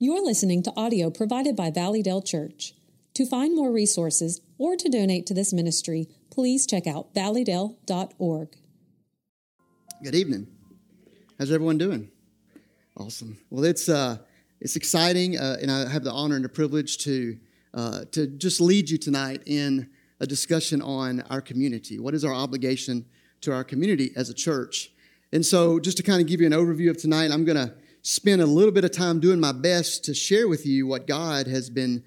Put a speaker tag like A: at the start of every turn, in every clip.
A: You're listening to audio provided by Valleydale Church. To find more resources or to donate to this ministry, please check out valleydale.org.
B: Good evening. How's everyone doing? Awesome. Well, it's uh, it's exciting, uh, and I have the honor and the privilege to uh, to just lead you tonight in a discussion on our community. What is our obligation to our community as a church? And so, just to kind of give you an overview of tonight, I'm to spend a little bit of time doing my best to share with you what God has been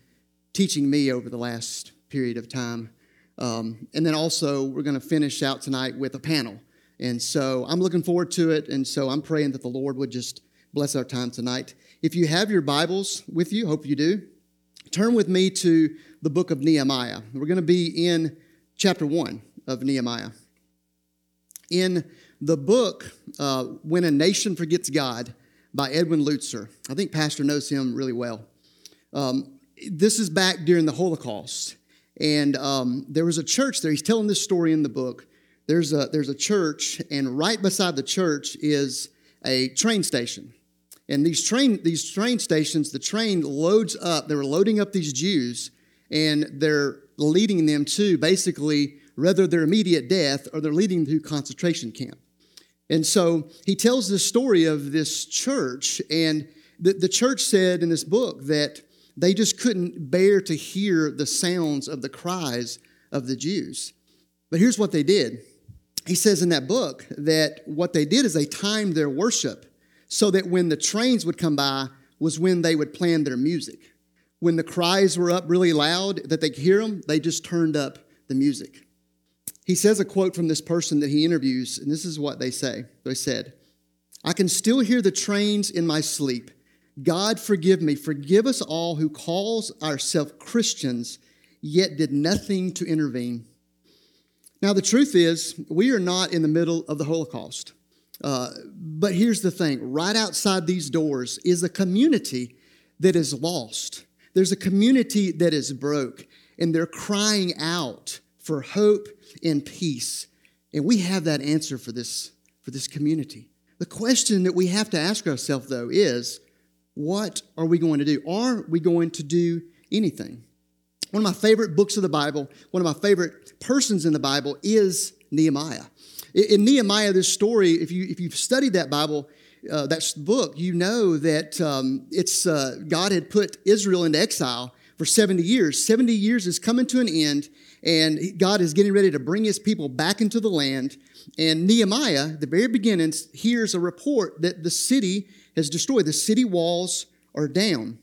B: teaching me over the last period of time. Um, and then also, we're going to finish out tonight with a panel. And so I'm looking forward to it. And so I'm praying that the Lord would just bless our time tonight. If you have your Bibles with you, hope you do, turn with me to the book of Nehemiah. We're going to be in chapter 1 of Nehemiah. In the book, uh, When a Nation Forgets God, by Erwin Lutzer. I think Pastor knows him really well. Um, this is back during the Holocaust. And um, there was a church there. He's telling this story in the book. There's a, there's a church, and right beside the church is a train station. And these train, these train stations, the train loads up, they were loading up these Jews, and they're leading them to basically rather their immediate death or they're leading them to concentration camp. And so he tells the story of this church, and the, the church said in this book that they just couldn't bear to hear the sounds of the cries of the Jews. But here's what they did. He says in that book that what they did is they timed their worship so that when the trains would come by was when they would plan their music. When the cries were up really loud that they could hear them, they just turned up the music. He says a quote from this person that he interviews, and this is what they say. They said, I can still hear the trains in my sleep. God forgive me, forgive us all who calls ourselves Christians, yet did nothing to intervene. Now, the truth is, we are not in the middle of the Holocaust. Uh, but here's the thing right outside these doors is a community that is lost. There's a community that is broke, and they're crying out for hope and peace. And we have that answer for this, for this community. The question that we have to ask ourselves, though, is what are we going to do? Are we going to do anything? One of my favorite books of the Bible, one of my favorite persons in the Bible is Nehemiah. In Nehemiah, this story, if, you, if you've studied that Bible, uh, that book, you know that um, it's, uh, God had put Israel into exile for 70 years. 70 years is coming to an end, and God is getting ready to bring his people back into the land. And Nehemiah, the very beginning, hears a report that the city has destroyed. The city walls are down.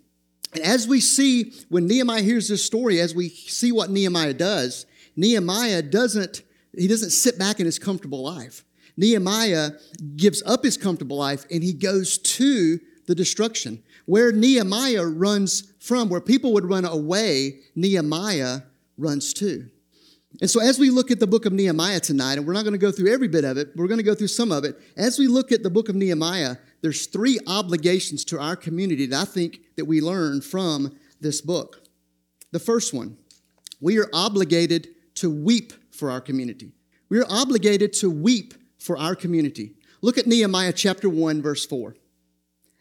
B: And as we see, when Nehemiah hears this story, as we see what Nehemiah does, Nehemiah doesn't, he doesn't sit back in his comfortable life. Nehemiah gives up his comfortable life and he goes to the destruction. Where Nehemiah runs from, where people would run away, Nehemiah runs to. And so, as we look at the book of Nehemiah tonight, and we're not going to go through every bit of it, we're going to go through some of it. As we look at the book of Nehemiah, there's three obligations to our community that I think that we learn from this book. The first one, we are obligated to weep for our community. We are obligated to weep for our community. Look at Nehemiah chapter 1, verse 4.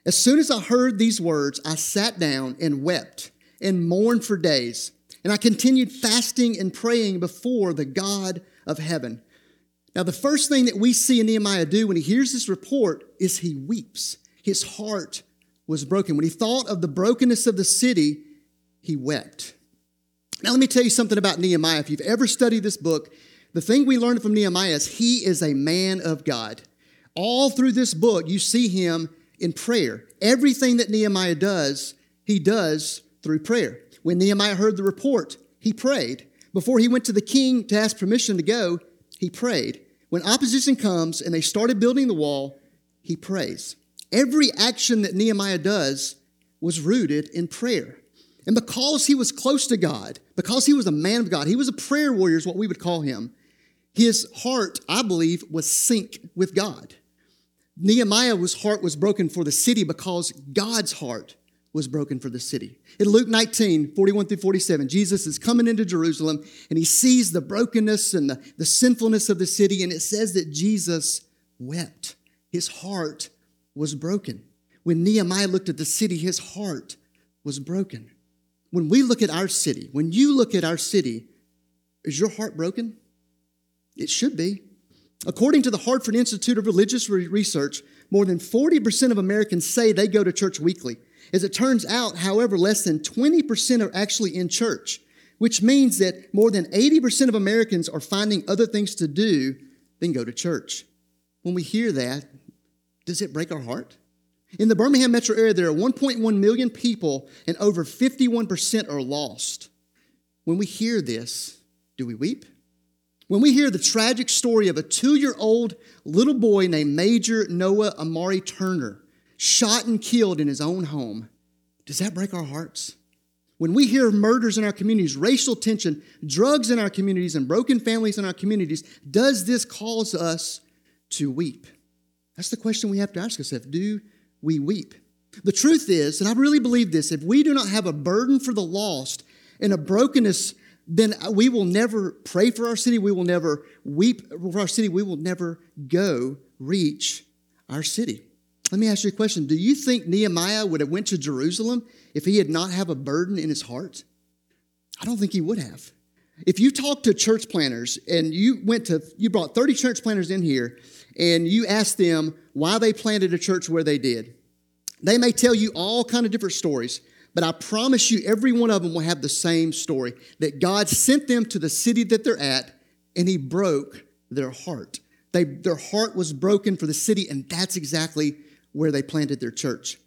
B: As soon as I heard these words, I sat down and wept and mourned for days. And I continued fasting and praying before the God of heaven. Now, the first thing that we see Nehemiah do when he hears this report is he weeps. His heart was broken. When he thought of the brokenness of the city, he wept. Now, let me tell you something about Nehemiah. If you've ever studied this book, the thing we learned from Nehemiah is he is a man of God. All through this book, you see him in prayer. Everything that Nehemiah does, he does through prayer. When Nehemiah heard the report, he prayed. Before he went to the king to ask permission to go, he prayed. When opposition comes and they started building the wall, he prays. Every action that Nehemiah does was rooted in prayer. And because he was close to God, because he was a man of God, he was a prayer warrior, is what we would call him, his heart, I believe, was sync with God. Nehemiah's heart was broken for the city because God's heart was broken for the city. In Luke 19, 41 through 47, Jesus is coming into Jerusalem and he sees the brokenness and the, the sinfulness of the city, and it says that Jesus wept. His heart was broken. when Nehemiah looked at the city, his heart was broken. When we look at our city, when you look at our city, is your heart broken? It should be. According to the Hartford Institute of Religious Research, more than 40% of Americans say they go to church weekly. As it turns out, however, less than 20% are actually in church, which means that more than 80% of Americans are finding other things to do than go to church. When we hear that, does it break our heart? In the Birmingham metro area, there are 1.1 million people, and over 51% are lost. When we hear this, do we weep? When we hear the tragic story of a two year old little boy named Major Noah Amari Turner shot and killed in his own home, does that break our hearts? When we hear murders in our communities, racial tension, drugs in our communities, and broken families in our communities, does this cause us to weep? That's the question we have to ask ourselves. Do we weep? The truth is, and I really believe this, if we do not have a burden for the lost and a brokenness then we will never pray for our city. We will never weep for our city. We will never go reach our city. Let me ask you a question. Do you think Nehemiah would have went to Jerusalem if he had not have a burden in his heart? I don't think he would have. If you talk to church planners and you went to you brought 30 church planners in here and you asked them why they planted a church where they did, they may tell you all kind of different stories. But I promise you, every one of them will have the same story that God sent them to the city that they're at and He broke their heart. They, their heart was broken for the city, and that's exactly where they planted their church.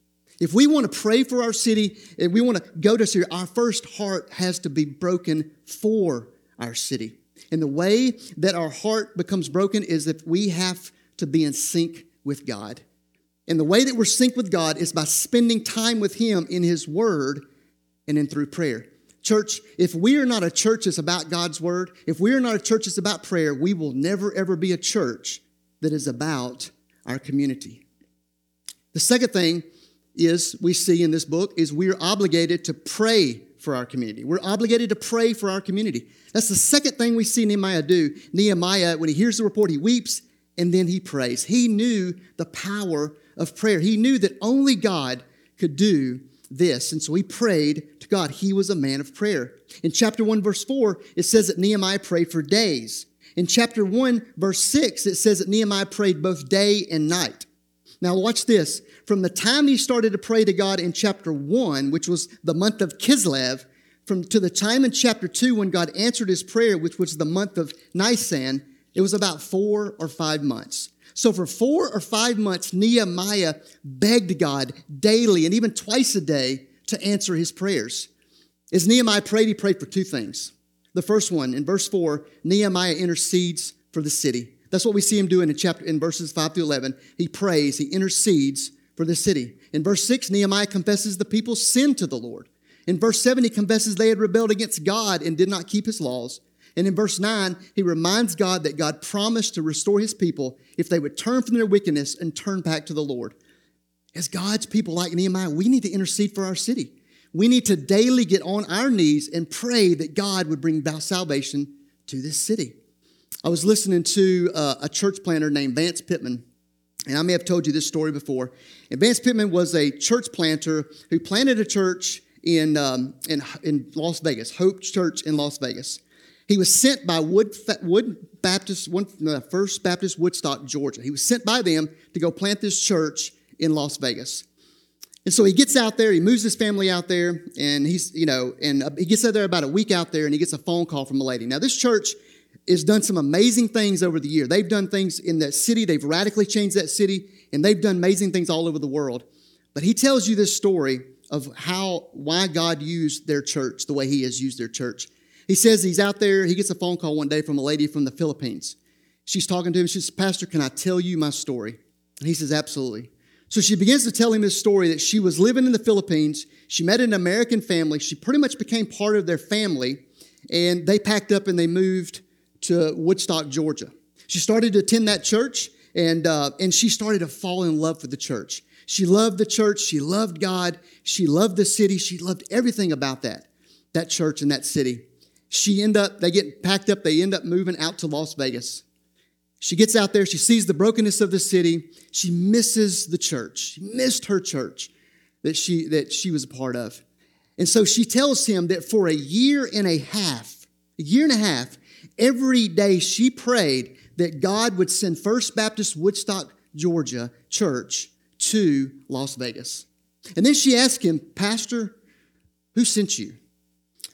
B: If we want to pray for our city, if we want to go to Syria, our first heart has to be broken for our city. And the way that our heart becomes broken is that we have to be in sync with God. And the way that we're synced with God is by spending time with Him in His Word and then through prayer. Church, if we are not a church that's about God's Word, if we are not a church that's about prayer, we will never ever be a church that is about our community. The second thing is we see in this book is we're obligated to pray for our community. We're obligated to pray for our community. That's the second thing we see Nehemiah do. Nehemiah, when he hears the report, he weeps and then he prays. He knew the power of prayer. He knew that only God could do this. And so he prayed to God. He was a man of prayer. In chapter 1, verse 4, it says that Nehemiah prayed for days. In chapter 1, verse 6, it says that Nehemiah prayed both day and night. Now, watch this. From the time he started to pray to God in chapter 1, which was the month of Kislev, from to the time in chapter 2 when God answered his prayer, which was the month of Nisan, it was about four or five months. So for four or five months, Nehemiah begged God daily and even twice a day to answer his prayers. As Nehemiah prayed, he prayed for two things. The first one, in verse 4, Nehemiah intercedes for the city. That's what we see him doing in chapter in verses 5 through 11. He prays, he intercedes for the city. In verse 6, Nehemiah confesses the people's sin to the Lord. In verse 7, he confesses they had rebelled against God and did not keep his laws. And in verse 9, he reminds God that God promised to restore his people if they would turn from their wickedness and turn back to the Lord. As God's people like Nehemiah, we need to intercede for our city. We need to daily get on our knees and pray that God would bring salvation to this city. I was listening to uh, a church planter named Vance Pitman, and I may have told you this story before. And Vance Pitman was a church planter who planted a church in, um, in, in Las Vegas, Hope Church in Las Vegas. He was sent by Wood, Wood Baptist, one, the First Baptist Woodstock, Georgia. He was sent by them to go plant this church in Las Vegas. And so he gets out there, he moves his family out there, and he's, you know, and he gets out there about a week out there, and he gets a phone call from a lady. Now, this church has done some amazing things over the year. They've done things in that city, they've radically changed that city, and they've done amazing things all over the world. But he tells you this story of how, why God used their church the way he has used their church. He says he's out there. He gets a phone call one day from a lady from the Philippines. She's talking to him. She says, Pastor, can I tell you my story? And he says, Absolutely. So she begins to tell him this story that she was living in the Philippines. She met an American family. She pretty much became part of their family. And they packed up and they moved to Woodstock, Georgia. She started to attend that church and, uh, and she started to fall in love with the church. She loved the church. She loved God. She loved the city. She loved everything about that, that church and that city she end up, they get packed up, they end up moving out to Las Vegas. She gets out there, she sees the brokenness of the city, she misses the church. She missed her church that she, that she was a part of. And so she tells him that for a year and a half, a year and a half, every day she prayed that God would send First Baptist Woodstock, Georgia church to Las Vegas. And then she asked him, Pastor, who sent you?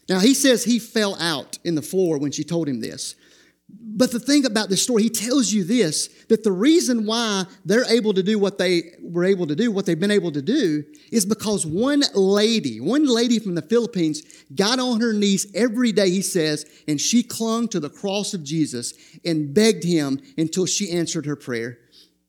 B: Now he says he fell out in the floor when she told him this. But the thing about this story, he tells you this that the reason why they're able to do what they were able to do, what they've been able to do, is because one lady, one lady from the Philippines, got on her knees every day, he says, and she clung to the cross of Jesus and begged him until she answered her prayer.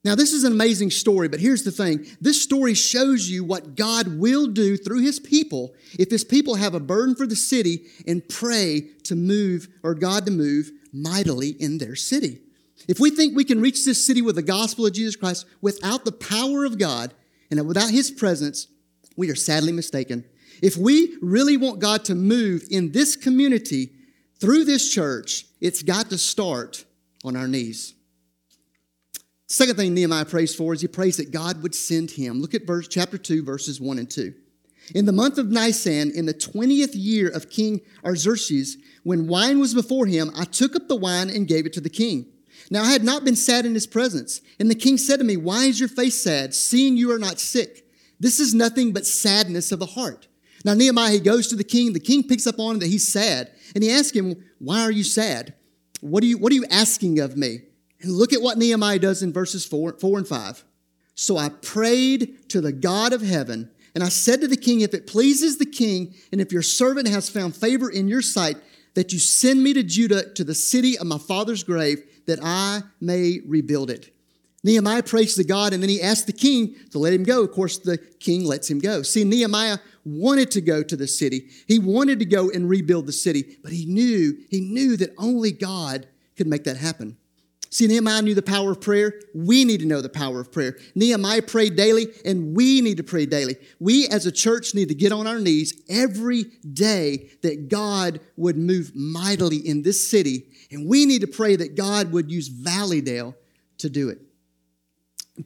B: Now, this is an amazing story, but here's the thing this story shows you what God will do through his people if his people have a burden for the city and pray to move, or God to move mightily in their city. If we think we can reach this city with the gospel of Jesus Christ without the power of God and without his presence, we are sadly mistaken. If we really want God to move in this community through this church, it's got to start on our knees. Second thing Nehemiah prays for is he prays that God would send him. Look at verse chapter 2 verses 1 and 2. In the month of Nisan, in the 20th year of King Artaxerxes, when wine was before him, I took up the wine and gave it to the king. Now I had not been sad in his presence. And the king said to me, Why is your face sad, seeing you are not sick? This is nothing but sadness of the heart. Now Nehemiah, he goes to the king. The king picks up on him that he's sad. And he asks him, Why are you sad? What are you, what are you asking of me? And look at what Nehemiah does in verses four, four and five. So I prayed to the God of heaven and I said to the king, If it pleases the king, and if your servant has found favor in your sight, that you send me to Judah to the city of my father's grave, that I may rebuild it. Nehemiah prays to God, and then he asks the king to let him go. Of course, the king lets him go. See, Nehemiah wanted to go to the city. He wanted to go and rebuild the city, but he knew, he knew that only God could make that happen. See, Nehemiah knew the power of prayer. We need to know the power of prayer. Nehemiah prayed daily, and we need to pray daily. We as a church need to get on our knees every day that God would move mightily in this city, and we need to pray that God would use Valleydale to do it.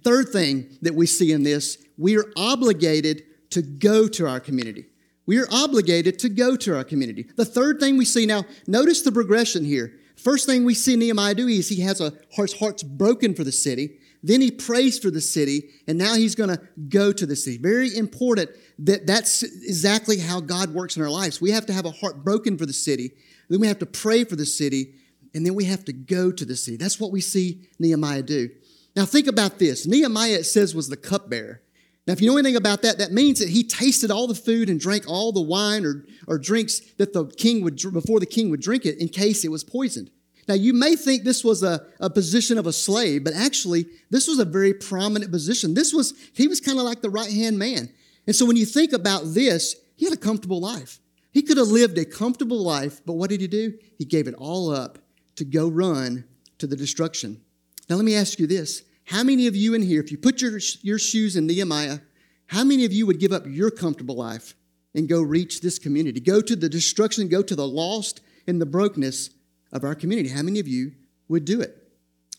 B: Third thing that we see in this, we are obligated to go to our community. We are obligated to go to our community. The third thing we see now, notice the progression here. First thing we see Nehemiah do is he has a his heart's broken for the city. Then he prays for the city, and now he's going to go to the city. Very important that that's exactly how God works in our lives. We have to have a heart broken for the city. Then we have to pray for the city, and then we have to go to the city. That's what we see Nehemiah do. Now think about this. Nehemiah, it says, was the cupbearer. Now, if you know anything about that, that means that he tasted all the food and drank all the wine or, or drinks that the king would, before the king would drink it in case it was poisoned. Now, you may think this was a, a position of a slave, but actually, this was a very prominent position. This was, he was kind of like the right hand man. And so when you think about this, he had a comfortable life. He could have lived a comfortable life, but what did he do? He gave it all up to go run to the destruction. Now, let me ask you this how many of you in here, if you put your, your shoes in Nehemiah, how many of you would give up your comfortable life and go reach this community? Go to the destruction, go to the lost and the brokenness of our community. How many of you would do it?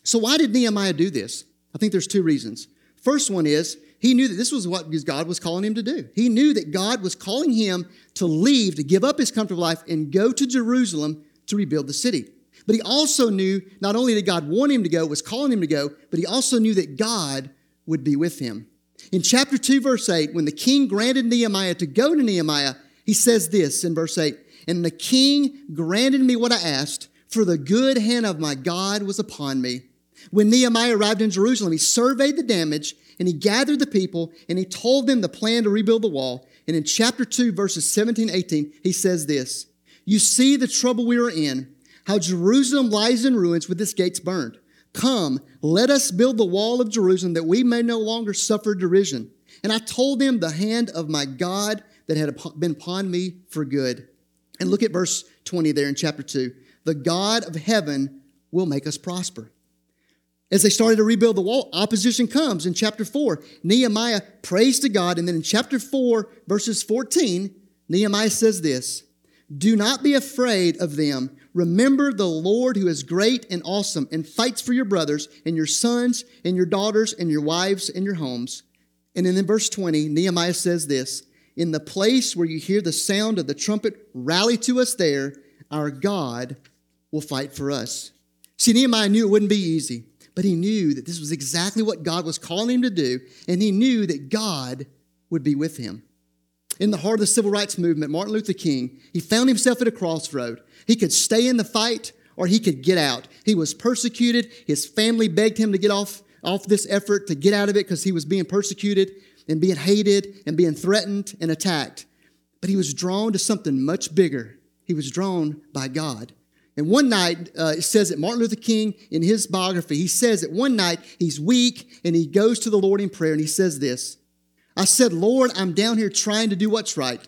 B: So, why did Nehemiah do this? I think there's two reasons. First one is he knew that this was what God was calling him to do. He knew that God was calling him to leave, to give up his comfortable life, and go to Jerusalem to rebuild the city. But he also knew not only did God want him to go, was calling him to go, but he also knew that God would be with him. In chapter 2, verse 8, when the king granted Nehemiah to go to Nehemiah, he says this in verse 8 And the king granted me what I asked, for the good hand of my God was upon me. When Nehemiah arrived in Jerusalem, he surveyed the damage and he gathered the people and he told them the plan to rebuild the wall. And in chapter 2, verses 17 18, he says this You see the trouble we are in how Jerusalem lies in ruins with its gates burned. Come, let us build the wall of Jerusalem that we may no longer suffer derision. And I told them the hand of my God that had been upon me for good. And look at verse 20 there in chapter 2. The God of heaven will make us prosper. As they started to rebuild the wall, opposition comes in chapter 4. Nehemiah prays to God. And then in chapter 4, verses 14, Nehemiah says this Do not be afraid of them Remember the Lord who is great and awesome and fights for your brothers and your sons and your daughters and your wives and your homes. And then in verse 20, Nehemiah says this In the place where you hear the sound of the trumpet, rally to us there. Our God will fight for us. See, Nehemiah knew it wouldn't be easy, but he knew that this was exactly what God was calling him to do, and he knew that God would be with him. In the heart of the civil rights movement, Martin Luther King, he found himself at a crossroad. He could stay in the fight or he could get out. He was persecuted. His family begged him to get off, off this effort, to get out of it because he was being persecuted and being hated and being threatened and attacked. But he was drawn to something much bigger. He was drawn by God. And one night, uh, it says that Martin Luther King, in his biography, he says that one night he's weak and he goes to the Lord in prayer and he says this I said, Lord, I'm down here trying to do what's right,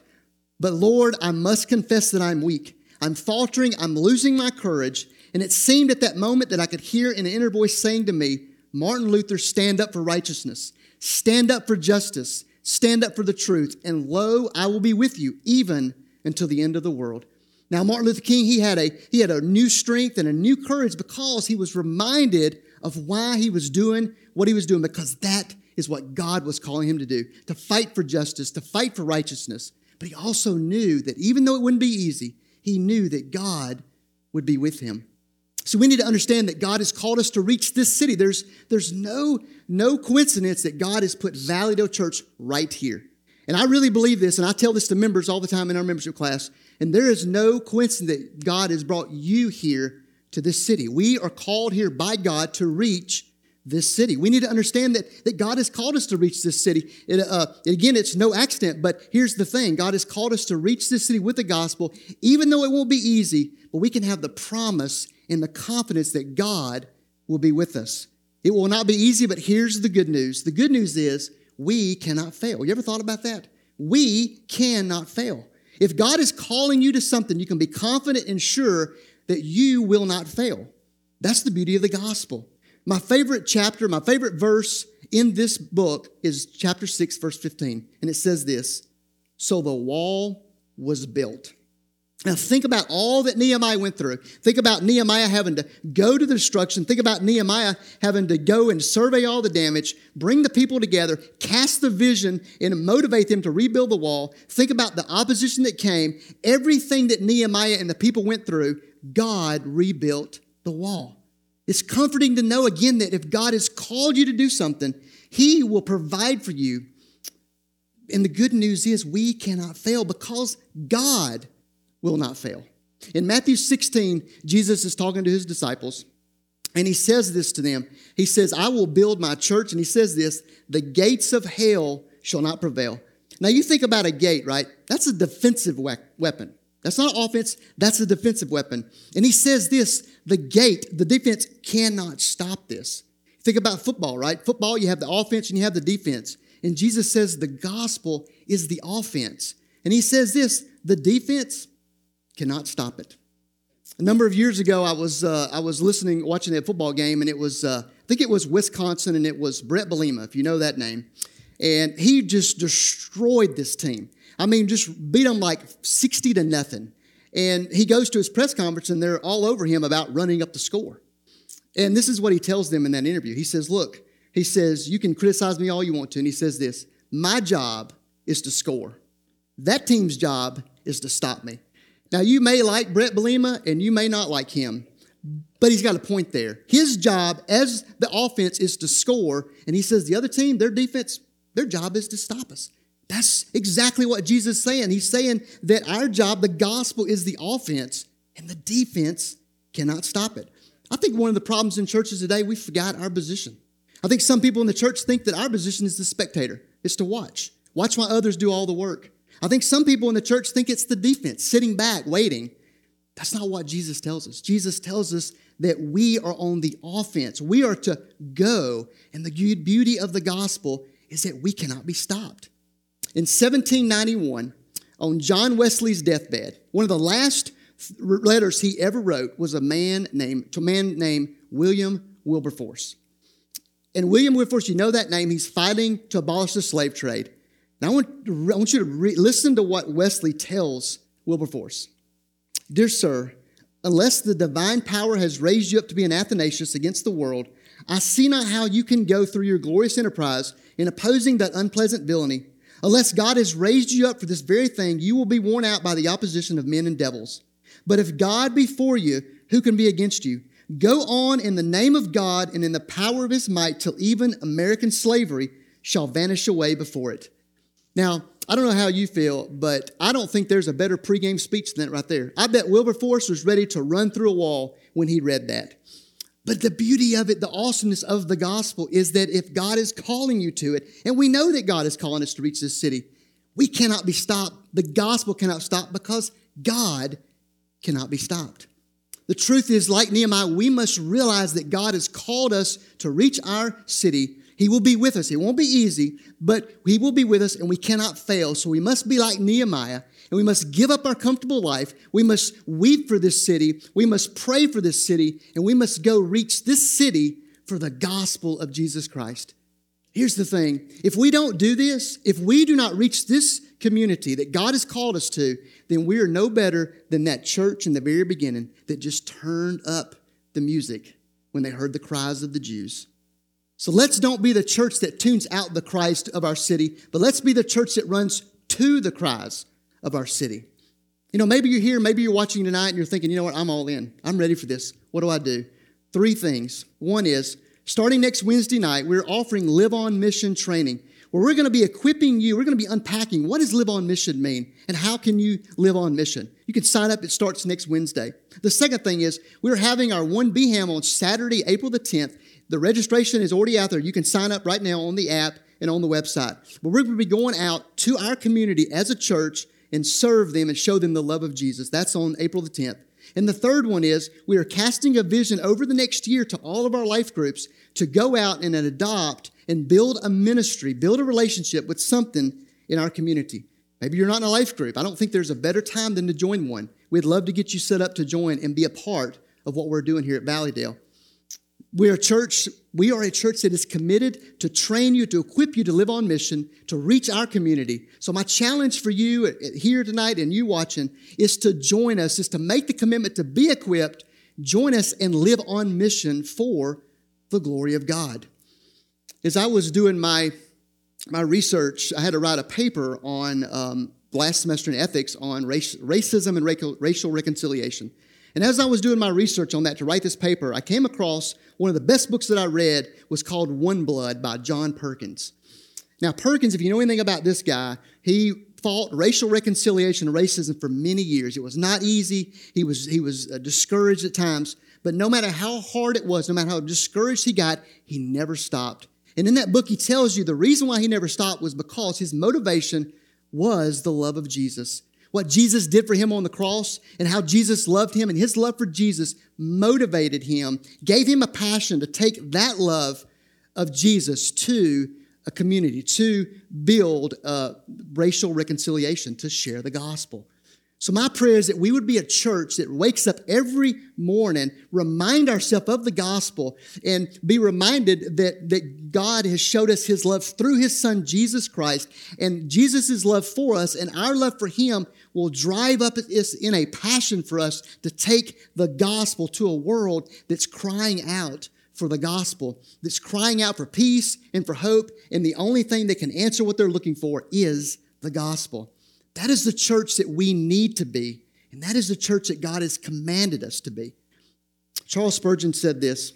B: but Lord, I must confess that I'm weak. I'm faltering, I'm losing my courage. And it seemed at that moment that I could hear an inner voice saying to me, Martin Luther, stand up for righteousness, stand up for justice, stand up for the truth, and lo, I will be with you even until the end of the world. Now, Martin Luther King, he had a, he had a new strength and a new courage because he was reminded of why he was doing what he was doing, because that is what God was calling him to do to fight for justice, to fight for righteousness. But he also knew that even though it wouldn't be easy, he knew that God would be with him. So we need to understand that God has called us to reach this city. There's, there's no, no coincidence that God has put Valleydale Church right here. And I really believe this, and I tell this to members all the time in our membership class. And there is no coincidence that God has brought you here to this city. We are called here by God to reach this city. We need to understand that, that God has called us to reach this city. It, uh, again, it's no accident, but here's the thing God has called us to reach this city with the gospel, even though it won't be easy, but we can have the promise and the confidence that God will be with us. It will not be easy, but here's the good news the good news is we cannot fail. You ever thought about that? We cannot fail. If God is calling you to something, you can be confident and sure that you will not fail. That's the beauty of the gospel. My favorite chapter, my favorite verse in this book is chapter 6, verse 15. And it says this So the wall was built. Now, think about all that Nehemiah went through. Think about Nehemiah having to go to the destruction. Think about Nehemiah having to go and survey all the damage, bring the people together, cast the vision, and motivate them to rebuild the wall. Think about the opposition that came. Everything that Nehemiah and the people went through, God rebuilt the wall. It's comforting to know again that if God has called you to do something, He will provide for you. And the good news is we cannot fail because God will not fail. In Matthew 16, Jesus is talking to his disciples, and he says this to them. He says, I will build my church, and he says this the gates of hell shall not prevail. Now, you think about a gate, right? That's a defensive weapon. That's not offense, that's a defensive weapon. And he says this the gate, the defense cannot stop this. Think about football, right? Football, you have the offense and you have the defense. And Jesus says the gospel is the offense. And he says this the defense cannot stop it. A number of years ago, I was, uh, I was listening, watching a football game, and it was, uh, I think it was Wisconsin, and it was Bret Bielema, if you know that name. And he just destroyed this team. I mean, just beat them like 60 to nothing. And he goes to his press conference and they're all over him about running up the score. And this is what he tells them in that interview. He says, Look, he says, you can criticize me all you want to. And he says this My job is to score. That team's job is to stop me. Now, you may like Bret Bielema and you may not like him, but he's got a point there. His job as the offense is to score. And he says, The other team, their defense, their job is to stop us. That's exactly what Jesus is saying. He's saying that our job, the gospel, is the offense, and the defense cannot stop it. I think one of the problems in churches today, we forgot our position. I think some people in the church think that our position is the spectator, it's to watch. Watch while others do all the work. I think some people in the church think it's the defense, sitting back, waiting. That's not what Jesus tells us. Jesus tells us that we are on the offense. We are to go, and the beauty of the gospel is that we cannot be stopped. In 1791, on John Wesley's deathbed, one of the last letters he ever wrote was a man named, to a man named William Wilberforce. And William Wilberforce, you know that name, he's fighting to abolish the slave trade. And I want, I want you to re- listen to what Wesley tells Wilberforce. Dear sir, unless the divine power has raised you up to be an Athanasius against the world, I see not how you can go through your glorious enterprise in opposing that unpleasant villainy. Unless God has raised you up for this very thing, you will be worn out by the opposition of men and devils. But if God be for you, who can be against you? Go on in the name of God and in the power of his might till even American slavery shall vanish away before it. Now, I don't know how you feel, but I don't think there's a better pregame speech than that right there. I bet Wilberforce was ready to run through a wall when he read that. But the beauty of it, the awesomeness of the gospel is that if God is calling you to it, and we know that God is calling us to reach this city, we cannot be stopped. The gospel cannot stop because God cannot be stopped. The truth is, like Nehemiah, we must realize that God has called us to reach our city he will be with us. It won't be easy, but He will be with us and we cannot fail. So we must be like Nehemiah and we must give up our comfortable life. We must weep for this city. We must pray for this city and we must go reach this city for the gospel of Jesus Christ. Here's the thing if we don't do this, if we do not reach this community that God has called us to, then we are no better than that church in the very beginning that just turned up the music when they heard the cries of the Jews. So let's don't be the church that tunes out the Christ of our city, but let's be the church that runs to the cries of our city. You know, maybe you're here, maybe you're watching tonight and you're thinking, you know what, I'm all in. I'm ready for this. What do I do? Three things. One is, starting next Wednesday night, we're offering Live on Mission training, where we're going to be equipping you, we're going to be unpacking what does Live on Mission mean and how can you live on mission. You can sign up, it starts next Wednesday. The second thing is, we're having our 1B Ham on Saturday, April the 10th. The registration is already out there. You can sign up right now on the app and on the website. But we're going to be going out to our community as a church and serve them and show them the love of Jesus. That's on April the 10th. And the third one is we are casting a vision over the next year to all of our life groups to go out and adopt and build a ministry, build a relationship with something in our community. Maybe you're not in a life group. I don't think there's a better time than to join one. We'd love to get you set up to join and be a part of what we're doing here at Valleydale. We are a church, we are a church that is committed to train you, to equip you to live on mission, to reach our community. So my challenge for you here tonight and you watching is to join us, is to make the commitment to be equipped, join us and live on mission for the glory of God. As I was doing my, my research, I had to write a paper on um, last semester in ethics on race, racism and racial reconciliation. And as I was doing my research on that to write this paper, I came across one of the best books that I read was called One Blood by John Perkins. Now, Perkins, if you know anything about this guy, he fought racial reconciliation and racism for many years. It was not easy. He was, he was uh, discouraged at times. But no matter how hard it was, no matter how discouraged he got, he never stopped. And in that book, he tells you the reason why he never stopped was because his motivation was the love of Jesus what Jesus did for him on the cross and how Jesus loved him and his love for Jesus motivated him, gave him a passion to take that love of Jesus to a community, to build racial reconciliation, to share the gospel. So, my prayer is that we would be a church that wakes up every morning, remind ourselves of the gospel, and be reminded that, that God has showed us his love through his son, Jesus Christ, and Jesus' love for us and our love for him will drive up us in a passion for us to take the gospel to a world that's crying out for the gospel, that's crying out for peace and for hope, and the only thing that can answer what they're looking for is the gospel. That is the church that we need to be, and that is the church that God has commanded us to be. Charles Spurgeon said this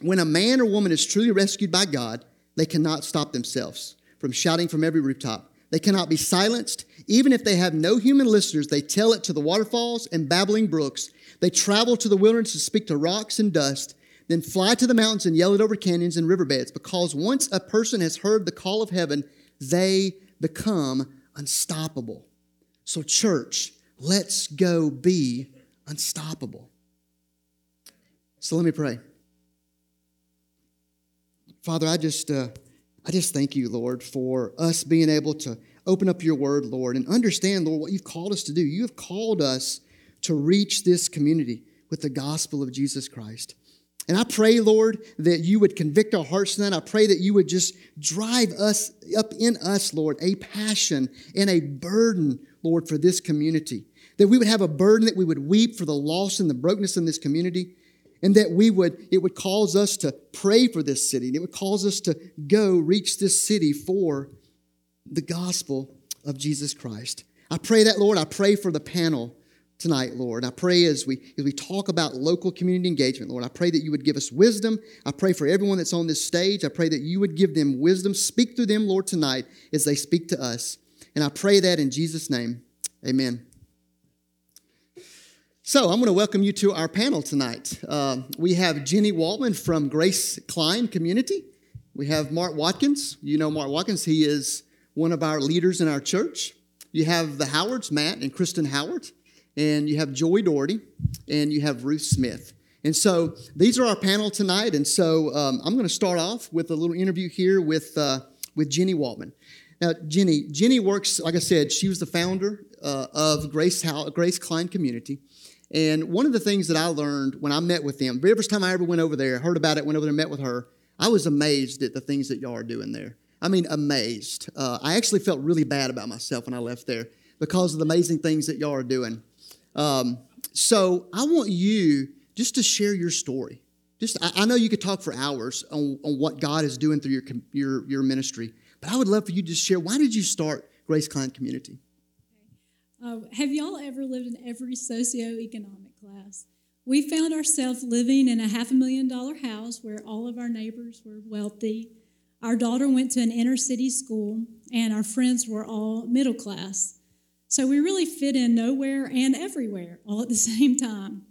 B: When a man or woman is truly rescued by God, they cannot stop themselves from shouting from every rooftop. They cannot be silenced. Even if they have no human listeners, they tell it to the waterfalls and babbling brooks. They travel to the wilderness to speak to rocks and dust, then fly to the mountains and yell it over canyons and riverbeds. Because once a person has heard the call of heaven, they become unstoppable. So, church, let's go be unstoppable. So, let me pray. Father, I just, uh, I just thank you, Lord, for us being able to open up your word, Lord, and understand, Lord, what you've called us to do. You have called us to reach this community with the gospel of Jesus Christ. And I pray, Lord, that you would convict our hearts tonight. I pray that you would just drive us up in us, Lord, a passion and a burden, Lord, for this community. That we would have a burden that we would weep for the loss and the brokenness in this community. And that we would, it would cause us to pray for this city. And it would cause us to go reach this city for the gospel of Jesus Christ. I pray that, Lord. I pray for the panel tonight, Lord. I pray as we as we talk about local community engagement, Lord, I pray that you would give us wisdom. I pray for everyone that's on this stage. I pray that you would give them wisdom. Speak through them, Lord, tonight as they speak to us. And I pray that in Jesus' name. Amen. So, I'm going to welcome you to our panel tonight. Uh, we have Jenny Waltman from Grace Klein Community. We have Mark Watkins. You know Mark Watkins, he is one of our leaders in our church. You have the Howards, Matt and Kristen Howard and you have Joy Doherty, and you have Ruth Smith. And so these are our panel tonight. And so um, I'm going to start off with a little interview here with, uh, with Jenny Waltman. Now, Jenny, Jenny works, like I said, she was the founder uh, of Grace, How- Grace Klein Community. And one of the things that I learned when I met with them, very first time I ever went over there, heard about it, went over there met with her, I was amazed at the things that y'all are doing there. I mean, amazed. Uh, I actually felt really bad about myself when I left there because of the amazing things that y'all are doing. Um, so I want you just to share your story. Just I, I know you could talk for hours on, on what God is doing through your, your, your ministry, but I would love for you to share why did you start Grace Klein Community?
C: Uh, have y'all ever lived in every socioeconomic class? We found ourselves living in a half a million dollar house where all of our neighbors were wealthy. Our daughter went to an inner city school, and our friends were all middle class. So we really fit in nowhere and everywhere all at the same time.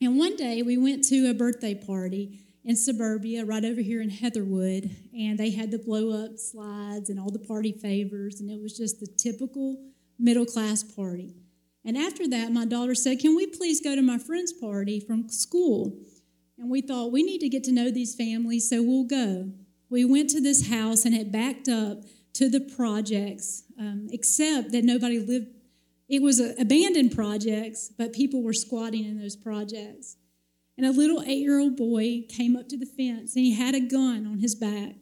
C: And one day we went to a birthday party in suburbia right over here in Heatherwood, and they had the blow up slides and all the party favors, and it was just the typical middle class party. And after that, my daughter said, Can we please go to my friend's party from school? And we thought, we need to get to know these families, so we'll go. We went to this house, and it backed up to the projects, um, except that nobody lived. It was a, abandoned projects, but people were squatting in those projects. And a little eight year old boy came up to the fence and he had a gun on his back.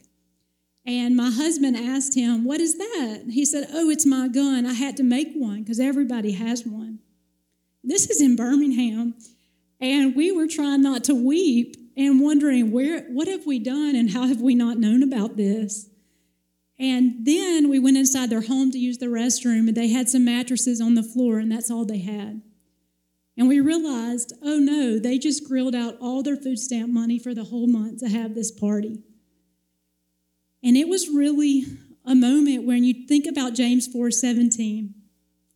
C: And my husband asked him, What is that? He said, Oh, it's my gun. I had to make one because everybody has one. This is in Birmingham. And we were trying not to weep and wondering, where, what have we done and how have we not known about this? And then we went inside their home to use the restroom, and they had some mattresses on the floor, and that's all they had. And we realized, oh no, they just grilled out all their food stamp money for the whole month to have this party. And it was really a moment when you think about James 4:17,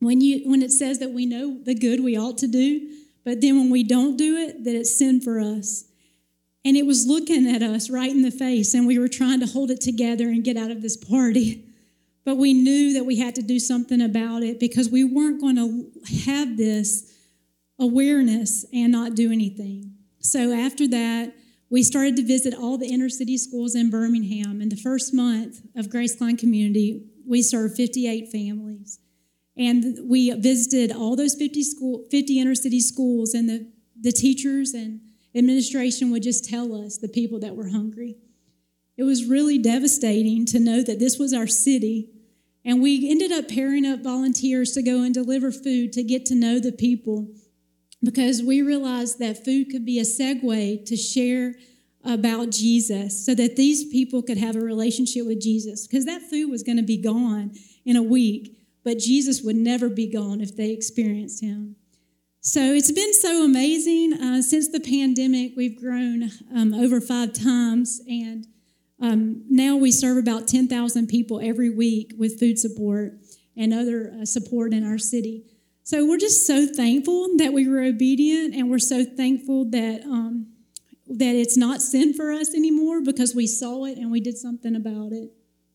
C: when you when it says that we know the good we ought to do, but then when we don't do it, that it's sin for us. And it was looking at us right in the face, and we were trying to hold it together and get out of this party. But we knew that we had to do something about it because we weren't going to have this awareness and not do anything. So after that, we started to visit all the inner city schools in Birmingham. In the first month of Grace Klein Community, we served 58 families. And we visited all those 50, school, 50 inner city schools, and the, the teachers and administration would just tell us the people that were hungry. It was really devastating to know that this was our city. And we ended up pairing up volunteers to go and deliver food to get to know the people because we realized that food could be a segue to share about Jesus so that these people could have a relationship with Jesus because that food was going to be gone in a week, but Jesus would never be gone if they experienced him. So it's been so amazing. Uh, since the pandemic, we've grown um, over five times, and um, now we serve about 10,000 people every week with food support and other uh, support in our city. So we're just so thankful that we were obedient, and we're so thankful that um, that it's not sin for us anymore because we saw it and we did something about it.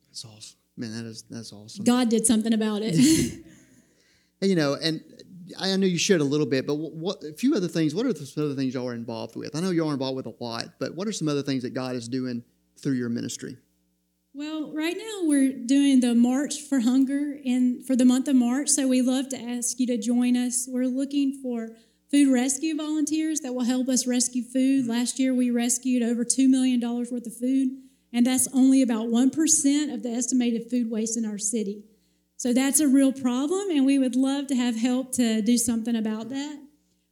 B: That's awesome, man. That is that's awesome.
C: God did something about it.
B: you know, and I know you shared a little bit, but what, a few other things. What are some other things y'all are involved with? I know y'all are involved with a lot, but what are some other things that God is doing through your ministry?
C: Well, right now we're doing the March for Hunger in for the month of March, so we love to ask you to join us. We're looking for food rescue volunteers that will help us rescue food. Mm-hmm. Last year, we rescued over $2 million worth of food, and that's only about 1% of the estimated food waste in our city. So that's a real problem, and we would love to have help to do something about that.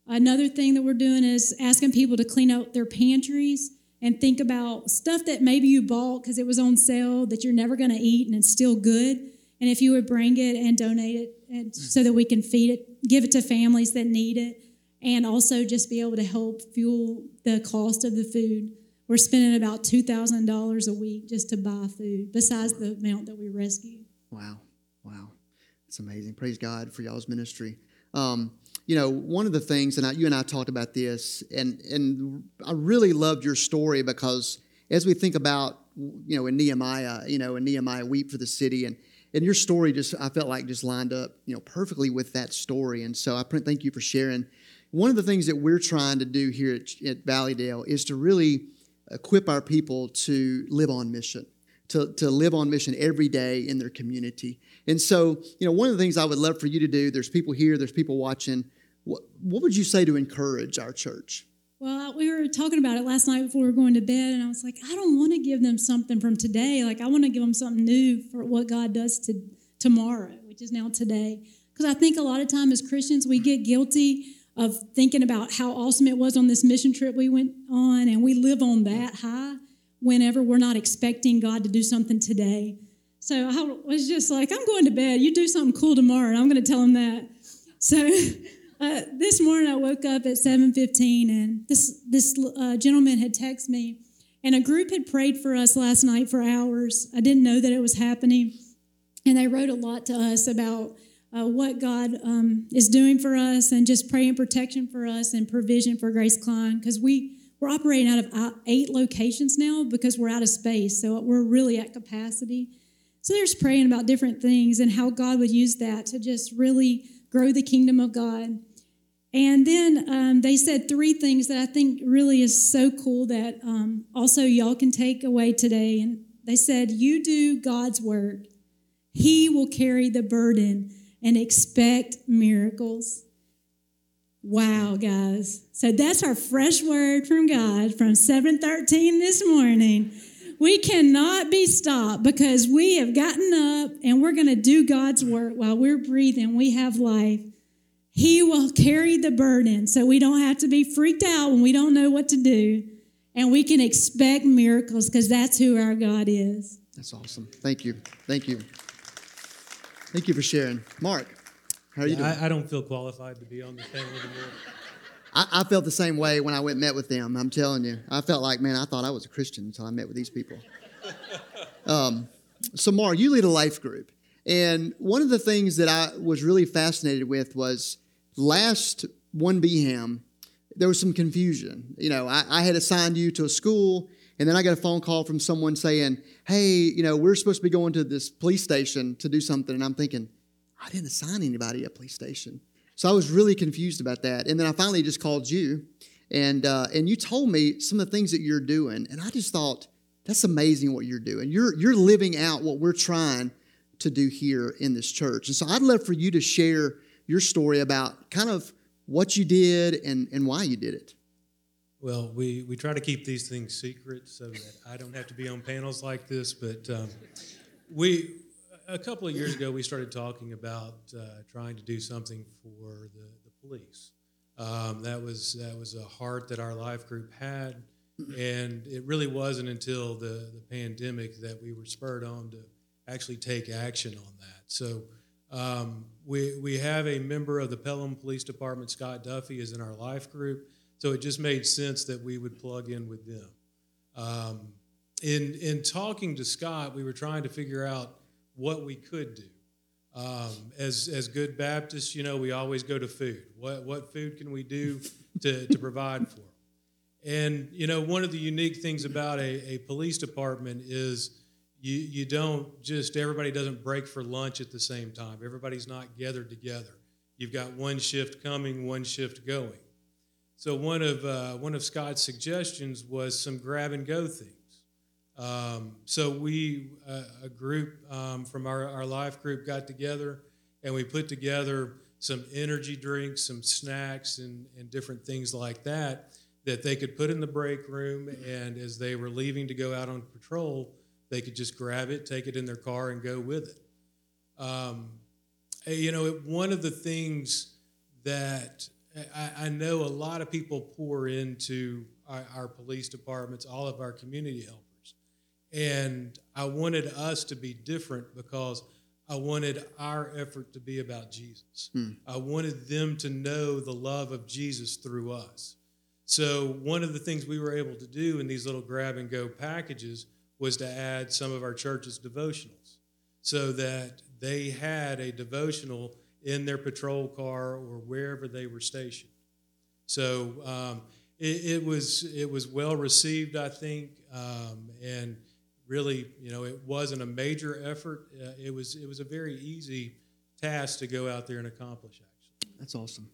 C: Another thing that we're doing is asking people to clean out their pantries and think about stuff that maybe you bought because it was on sale that you're never going to eat and it's still good. And if you would bring it and donate it and so that we can feed it, give it to families that need it, and also just be able to help fuel the cost of the food. We're spending about $2,000 a week just to buy food, besides the amount that we rescue.
B: Wow. Wow. It's amazing. Praise God for y'all's ministry. Um, you know, one of the things, and I, you and I talked about this, and and I really loved your story because as we think about, you know, in Nehemiah, you know, in Nehemiah weep for the city, and and your story just I felt like just lined up, you know, perfectly with that story, and so I thank you for sharing. One of the things that we're trying to do here at, at Valleydale is to really equip our people to live on mission, to, to live on mission every day in their community. And so, you know, one of the things I would love for you to do, there's people here, there's people watching. What, what would you say to encourage our church?
C: Well, we were talking about it last night before we were going to bed, and I was like, I don't want to give them something from today. Like, I want to give them something new for what God does to tomorrow, which is now today. Because I think a lot of time as Christians, we get guilty of thinking about how awesome it was on this mission trip we went on, and we live on that high whenever we're not expecting God to do something today. So I was just like, I'm going to bed. You do something cool tomorrow, and I'm going to tell him that. So uh, this morning I woke up at 7:15, and this this uh, gentleman had texted me, and a group had prayed for us last night for hours. I didn't know that it was happening, and they wrote a lot to us about uh, what God um, is doing for us, and just praying protection for us and provision for Grace Klein, because we we're operating out of uh, eight locations now because we're out of space, so we're really at capacity. So they're praying about different things and how God would use that to just really grow the kingdom of God. And then um, they said three things that I think really is so cool that um, also y'all can take away today. And they said, You do God's work, He will carry the burden and expect miracles. Wow, guys. So that's our fresh word from God from 713 this morning. We cannot be stopped because we have gotten up and we're going to do God's work while we're breathing. We have life. He will carry the burden so we don't have to be freaked out when we don't know what to do. And we can expect miracles because that's who our God is.
B: That's awesome. Thank you. Thank you. Thank you for sharing. Mark, how are you doing?
D: I, I don't feel qualified to be on the panel anymore.
B: I, I, felt the same way when I went and met with them. I'm telling you, I felt like, man, I thought I was a Christian until I met with these people. Um, so, Mark, you lead a life group. And one of the things that I was really fascinated with was last one BHAM, there was some confusion. You know, I, I had assigned you to a school, and then I got a phone call from someone saying, hey, you know, we're supposed to be going to this police station to do something. And I'm thinking, I didn't assign anybody a police station. So I was really confused about that. And then I finally just called you, and uh, and you told me some of the things that you're doing, and I just thought that's amazing what you're doing. You're you're living out what we're trying to do here in this church. And so I'd love for you to share your story about kind of what you did and, and why you did it.
D: Well, we, we try to keep these things secret so that I don't have to be on panels like this. But um, we, a couple of years ago, we started talking about uh, trying to do something for the, the police. Um, that was that was a heart that our life group had, and it really wasn't until the, the pandemic that we were spurred on to actually take action on that. So um, we we have a member of the Pelham Police Department, Scott Duffy, is in our life group, so it just made sense that we would plug in with them. Um, in in talking to Scott, we were trying to figure out what we could do. Um, as as good Baptists, you know, we always go to food. What what food can we do to, to provide for them? And you know, one of the unique things about a, a police department is you you don't just everybody doesn't break for lunch at the same time. Everybody's not gathered together. You've got one shift coming, one shift going. So one of uh, one of Scott's suggestions was some grab and go things. Um, so we, uh, a group um, from our, our life group, got together and we put together some energy drinks, some snacks, and, and different things like that that they could put in the break room. And as they were leaving to go out on patrol, they could just grab it, take it in their car, and go with it. Um, you know, one of the things that I, I, know a lot of people pour into our, our police departments, all of our community helpers. And I wanted us to be different because I wanted our effort to be about Jesus. Hmm. I wanted them to know the love of Jesus through us. So, one of the things we were able to do in these little grab and go packages was to add some of our church's devotionals so that they had a devotional in their patrol car or wherever they were stationed. So, um, it, it, was it was well received, I think, um, and really, you know, it wasn't a major effort. Uh, it was it was a very easy task to go out there and accomplish. Actually,
B: that's awesome.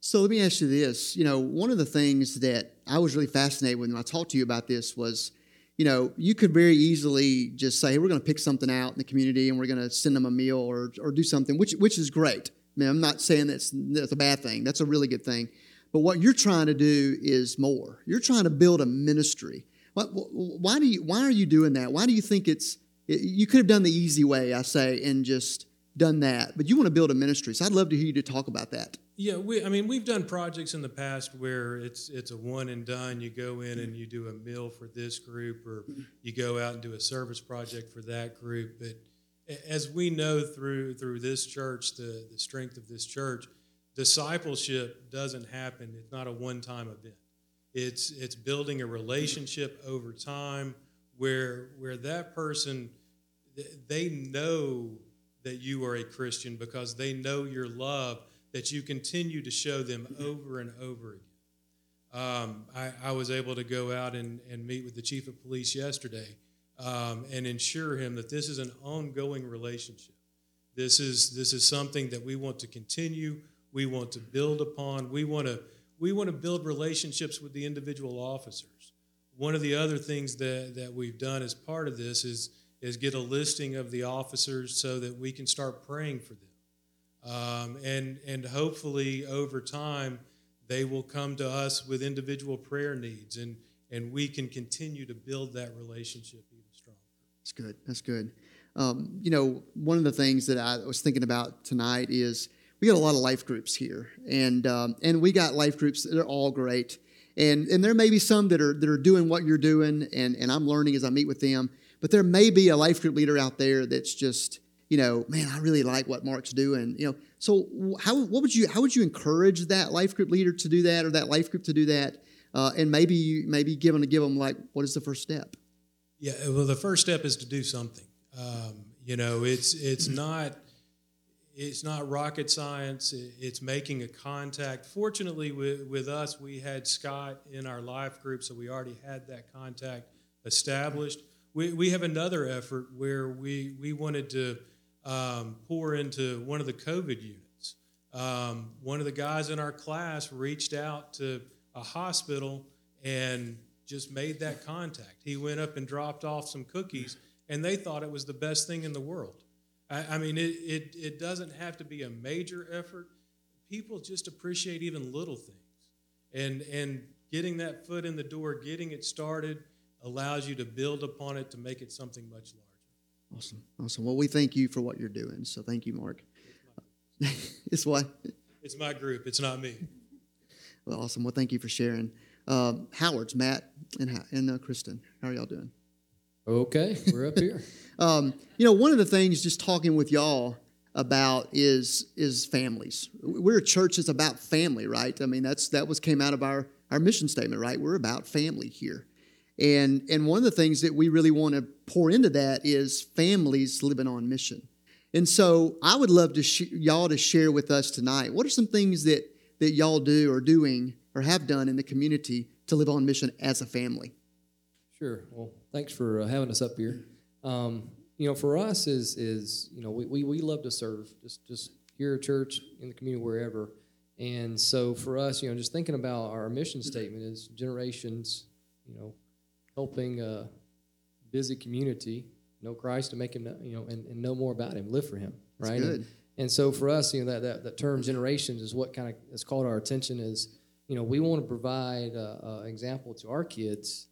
B: So let me ask you this. You know, one of the things that I was really fascinated with when I talked to you about this was, you know, you could very easily just say, hey, we're going to pick something out in the community and we're going to send them a meal or, or do something, which, which is great. I mean, I'm not saying that's, that's a bad thing. That's a really good thing. But what you're trying to do is more. You're trying to build a ministry. Why, why do you? Why are you doing that? Why do you think it's? You could have done the easy way, I say, and just done that. But you want to build a ministry, so I'd love to hear you to talk about that.
D: Yeah, we, I mean, we've done projects in the past where it's it's a one and done. You go in and you do a meal for this group, or you go out and do a service project for that group. But as we know through through this church, the the strength of this church, discipleship doesn't happen. It's not a one time event. It's it's building a relationship over time where where that person they know that you are a Christian because they know your love that you continue to show them over and over again. Um, I, I, was able to go out and, and meet with the chief of police yesterday um, and ensure him that this is an ongoing relationship. This is this is something that we want to continue. We want to build upon. We want to we want to build relationships with the individual officers. One of the other things that, that we've done as part of this is, is get a listing of the officers so that we can start praying for them. Um, and, and hopefully, over time, they will come to us with individual prayer needs, and, and we can continue to build that relationship even stronger.
B: That's good. That's good. Um, you know, one of the things that I was thinking about tonight is we got a lot of life groups here, and um, and we got life groups that are all great, and and there may be some that are that are doing what you're doing, and and I'm learning as I meet with them, but there may be a life group leader out there that's just you know, man, I really like what Mark's doing. You know, so how what would you how would you encourage that life group leader to do that or that life group to do that, uh, and maybe you maybe give them to give them like what is the first step?
D: Yeah, well, the first step is to do something. Um, you know, it's it's not it's not rocket science. It's making a contact. Fortunately, with, with us, we had Scott in our life group, so we already had that contact established. We, we have another effort where we, we wanted to um, pour into one of the COVID units. Um, one of the guys in our class reached out to a hospital and just made that contact. He went up and dropped off some cookies, and they thought it was the best thing in the world. I, I mean, it, it, it doesn't have to be a major effort. People just appreciate even little things. And, and getting that foot in the door, getting it started, allows you to build upon it to make it something much larger.
B: Awesome. Awesome. Well, we thank you for what you're doing. So thank you, Mark. it's what?
D: It's my group. It's not me.
B: Well, awesome. Well, thank you for sharing. Um, Howard's, Matt, and, and uh, Kristen. How are y'all doing?
E: Okay, we're up here.
B: um, you know, one of the things just talking with y'all about is is families. We're a church that's about family, right? I mean, that's that was came out of our our mission statement, right? We're about family here. And and one of the things that we really want to pour into that is families living on mission. And so I would love to sh- y'all to share with us tonight. What are some things that that y'all do or doing or have done in the community to live on mission as a family?
E: Sure. Well, thanks for uh, having us up here. Um, you know, for us is is you know we, we, we love to serve just just here at church in the community wherever, and so for us, you know, just thinking about our mission statement is generations, you know, helping uh, a busy community know Christ and make him know, you know and, and know more about Him, live for Him, right? And, And so for us, you know, that, that, that term generations is what kind of has called our attention is, you know, we want to provide an example to our kids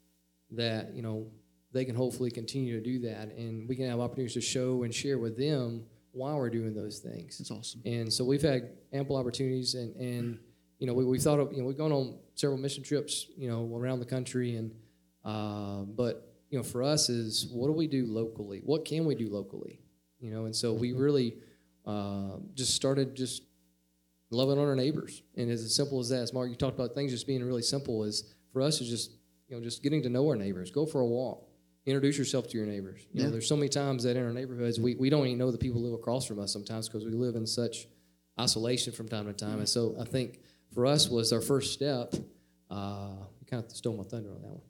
E: that, you know, they can hopefully continue to do that. And we can have opportunities to show and share with them while we're doing those things.
B: That's awesome.
E: And so we've had ample opportunities and, and you know, we, we thought of, you know, we've gone on several mission trips, you know, around the country and, uh, but, you know, for us is what do we do locally? What can we do locally? You know, and so we really uh, just started just loving on our neighbors. And it's as simple as that. As Mark, you talked about things just being really simple is for us is just, you know, just getting to know our neighbors. Go for a walk introduce yourself to your neighbors. You yeah. know, there's so many times that in our neighborhoods we, we don't even know the people who live across from us sometimes because we live in such isolation from time to time. And so I think for us was our first step. Uh, you kind of stole my thunder on that one.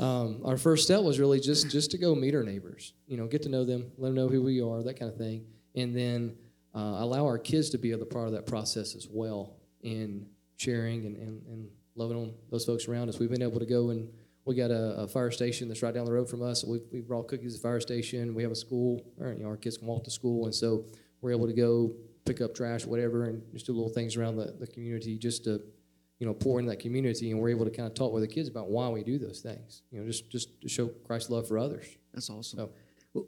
E: Um, our first step was really just just to go meet our neighbors. You know, get to know them, let them know who we are, that kind of thing, and then uh, allow our kids to be a part of that process as well in sharing and, and, and loving on those folks around us. We've been able to go and we got a, a, fire station that's right down the road from us. We we brought cookies to the fire station. We have a school, or, you know, our kids can walk to school, and so we're able to go pick up trash, whatever, and just do little things around the, the community just to, you know, pour into that community. And we're able to kind of talk with the kids about why we do those things. You know, just just to show Christ's love for others.
B: That's awesome. So,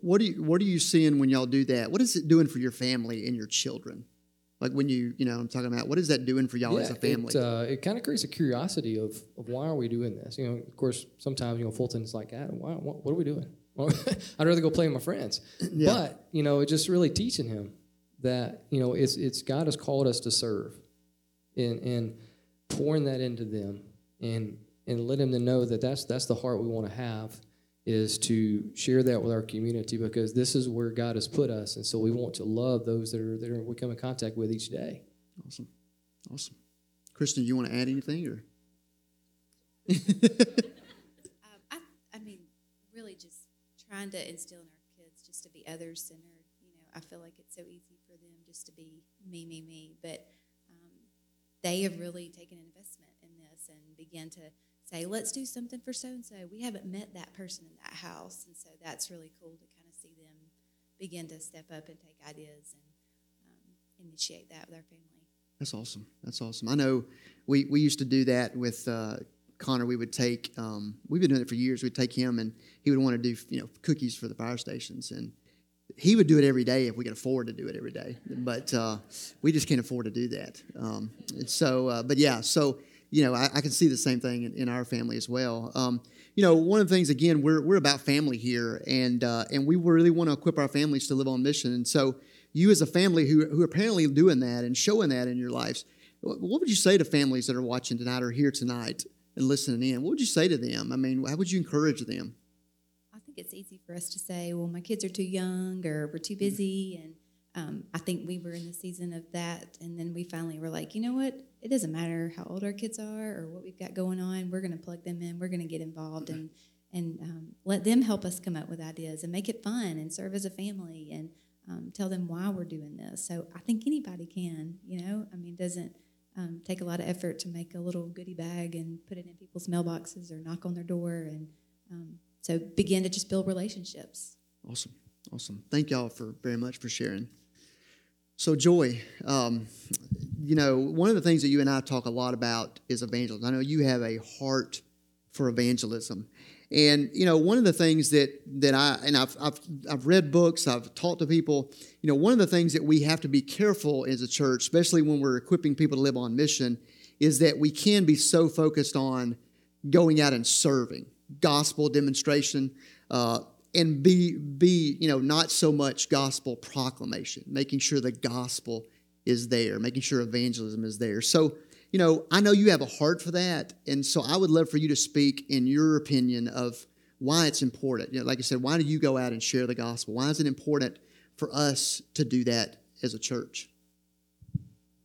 B: what do you what are you seeing when y'all do that? What is it doing for your family and your children? Like when you, you know, I'm talking about what is that doing for y'all
E: yeah,
B: as a family?
E: It, uh, it kind of creates a curiosity of, of why are we doing this? You know, of course, sometimes you know Fulton's like, ah, why, what, what are we doing? I'd rather go play with my friends. Yeah. But you know, it's just really teaching him that you know it's it's God has called us to serve, and and pouring that into them, and and let them know that that's that's the heart we want to have is to share that with our community because this is where God has put us, and so we want to love those that are that are, we come in contact with each day.
B: Awesome, awesome. Kristen, you want to add anything or?
F: um, I, I mean, really just trying to instill in our kids just to be other centered. You know, I feel like it's so easy for them just to be me, me, me, but they have really taken an investment in this and began to say, let's do something for so and so. We haven't met that person in that house. And so that's really cool to kind of see them begin to step up and take ideas and um, initiate that with our family.
B: That's awesome. That's awesome. I know we, we used to do that with uh, Connor. We would take, um, we've been doing it for years. We'd take him and he would want to do, you know, cookies for the fire stations. And he would do it every day if we could afford to do it every day. But uh, we just can't afford to do that. Um, so, uh, but yeah, so you know, I, I, can see the same thing in, in our family as well. Um, you know, one of the things again, we're we're about family here, and uh, and we really want to equip our families to live on mission. And so, you as a family who who are apparently doing that and showing that in your lives, what would you say to families that are watching tonight or here tonight and listening in? What would you say to them? I mean, how would you encourage them?
F: Think it's easy for us to say, well, my kids are too young or we're too busy, and um, I think we were in the season of that, and then we finally were like, you know what? It doesn't matter how old our kids are or what we've got going on. We're going to plug them in. We're going to get involved and and um, let them help us come up with ideas and make it fun and serve as a family and um, tell them why we're doing this. So I think anybody can. You know, I mean, doesn't um, take a lot of effort to make a little goodie bag and put it in people's mailboxes or knock on their door and um, so begin to just build relationships.
B: Awesome, awesome. Thank y'all for very much for sharing. So, Joy, um, you know, one of the things that you and I talk a lot about is evangelism. I know you have a heart for evangelism. And, you know, one of the things that, that I, and I've, I've, I've read books, I've talked to people, you know, one of the things that we have to be careful as a church, especially when we're equipping people to live on mission, is that we can be so focused on going out and serving, gospel demonstration, uh, and be be you know not so much gospel proclamation making sure the gospel is there making sure evangelism is there. So you know i know you have a heart for that and so i would love for you to speak in your opinion of why it's important. You know like i said why do you go out and share the gospel? Why is it important for us to do that as a church?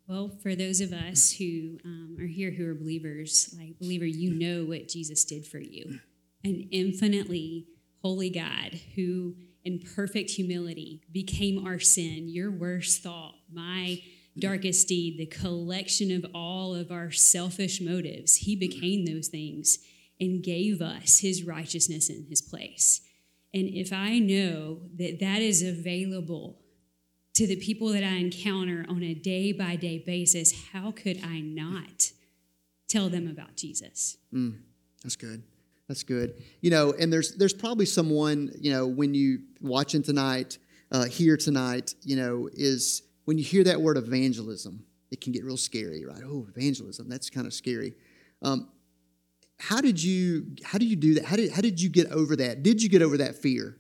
G: Well, for those of us who um, are here who are believers, like believer, you know what Jesus did for you, and infinitely holy God who, in perfect humility, became our sin, your worst thought, my darkest deed, the collection of all of our selfish motives. He became those things and gave us his righteousness in his place. And if I know that that is available to the people that I encounter on a day by day basis, how could I not tell them about Jesus?
B: Mm, that's good. That's good. You know, and there's there's probably someone you know when you watching tonight, uh, here tonight, you know, is when you hear that word evangelism, it can get real scary, right? Oh, evangelism, that's kind of scary. Um, how did you how do you do that? How did how did you get over that? Did you get over that fear?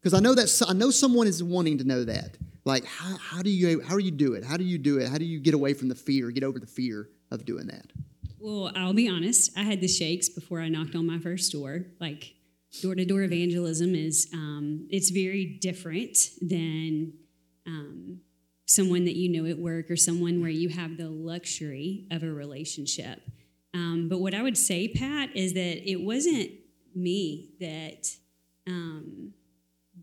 B: Because I know that I know someone is wanting to know that. Like how, how do you how do you do it? How do you do it? How do you get away from the fear? Get over the fear of doing that?
G: Well, I'll be honest. I had the shakes before I knocked on my first door. Like door to door evangelism is um, it's very different than um, someone that you know at work or someone where you have the luxury of a relationship. Um, but what I would say, Pat, is that it wasn't me that um,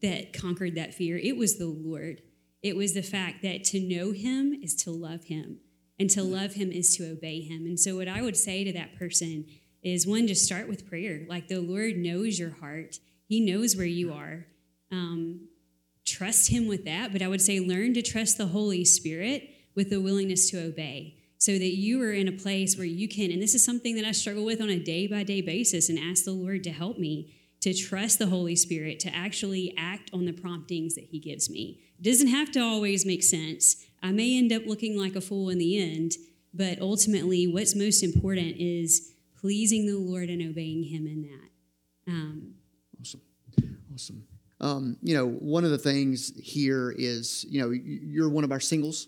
G: that conquered that fear. It was the Lord. It was the fact that to know Him is to love Him, and to love Him is to obey Him. And so, what I would say to that person is one, just start with prayer. Like the Lord knows your heart, He knows where you are. Um, trust Him with that. But I would say, learn to trust the Holy Spirit with the willingness to obey so that you are in a place where you can, and this is something that I struggle with on a day by day basis and ask the Lord to help me to trust the Holy Spirit to actually act on the promptings that He gives me. It doesn't have to always make sense. I may end up looking like a fool in the end, but ultimately, what's most important is pleasing the Lord and obeying Him in that. Um,
B: awesome. Awesome. Um, you know, one of the things here is, you know, you're one of our singles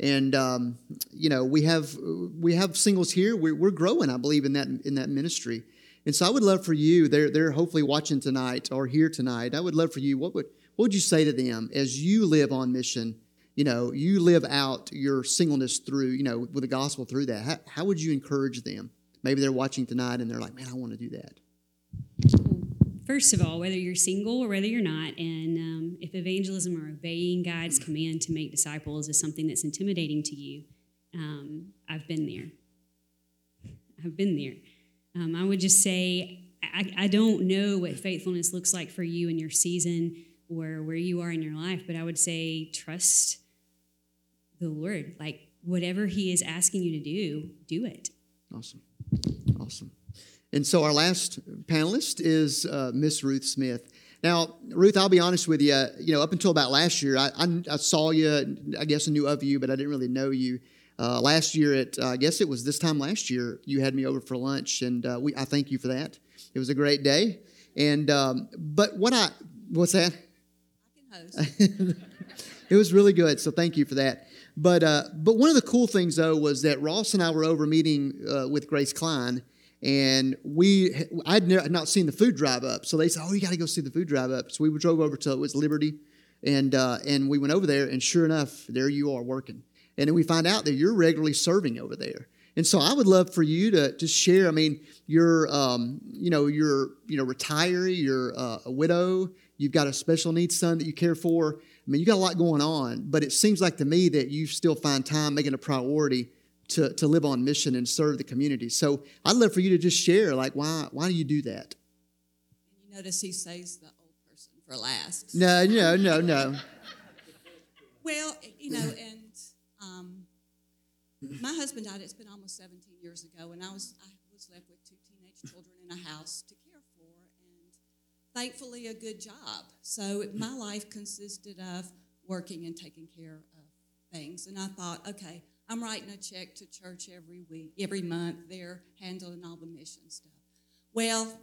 B: and um, you know we have we have singles here. We're, we're, growing, I believe, in that in that ministry. And so I would love for you. They're they're hopefully watching tonight or here tonight. I would love for you. What would what would you say to them as you live on mission? You know, you live out your singleness through you know with the gospel through that. How, how would you encourage them? Maybe they're watching tonight and they're like, man, I want to do that
G: first of all, whether you're single or whether you're not, and um, if evangelism or obeying God's command to make disciples is something that's intimidating to you, um, I've been there. I've been there. Um, I would just say, I, I don't know what faithfulness looks like for you in your season or where you are in your life, but I would say trust the Lord. Like whatever He is asking you to do, do it.
B: Awesome. Awesome. And so our last panelist is uh, Miss Ruth Smith. Now, Ruth, I'll be honest with you. You know, up until about last year, I, I, I saw you. I guess I knew of you, but I didn't really know you. Uh, last year, at uh, I guess it was this time last year, you had me over for lunch, and uh, we I thank you for that. It was a great day. And um, but what I what's that?
H: I can host.
B: it was really good, so thank you for that. But uh, but one of the cool things though was that Ross and I were over meeting uh, with Grace Klein and we I'd not seen the food drive up, so they said, "Oh, you got to go see the food drive up." So we drove over to it was Liberty, and uh, and we went over there, and sure enough, there you are working. And then we find out that you're regularly serving over there. And so I would love for you to to share. I mean, you're um, you know you're you know retiree, you're uh, a widow, you've got a special needs son that you care for. I mean, you got a lot going on, but it seems like to me that you still find time making a priority to, to live on mission and serve the community. So I'd love for you to just share, like, why, why do you do that?
H: You notice he says the old person for last.
B: No, no, no, no.
H: well, you know, and um, my husband died, it's been almost 17 years ago, and I was, I was left with two teenage children in a house to care for, and thankfully a good job. So my life consisted of working and taking care of things. And I thought, okay, I'm writing a check to church every week, every month. They're handling all the mission stuff. Well,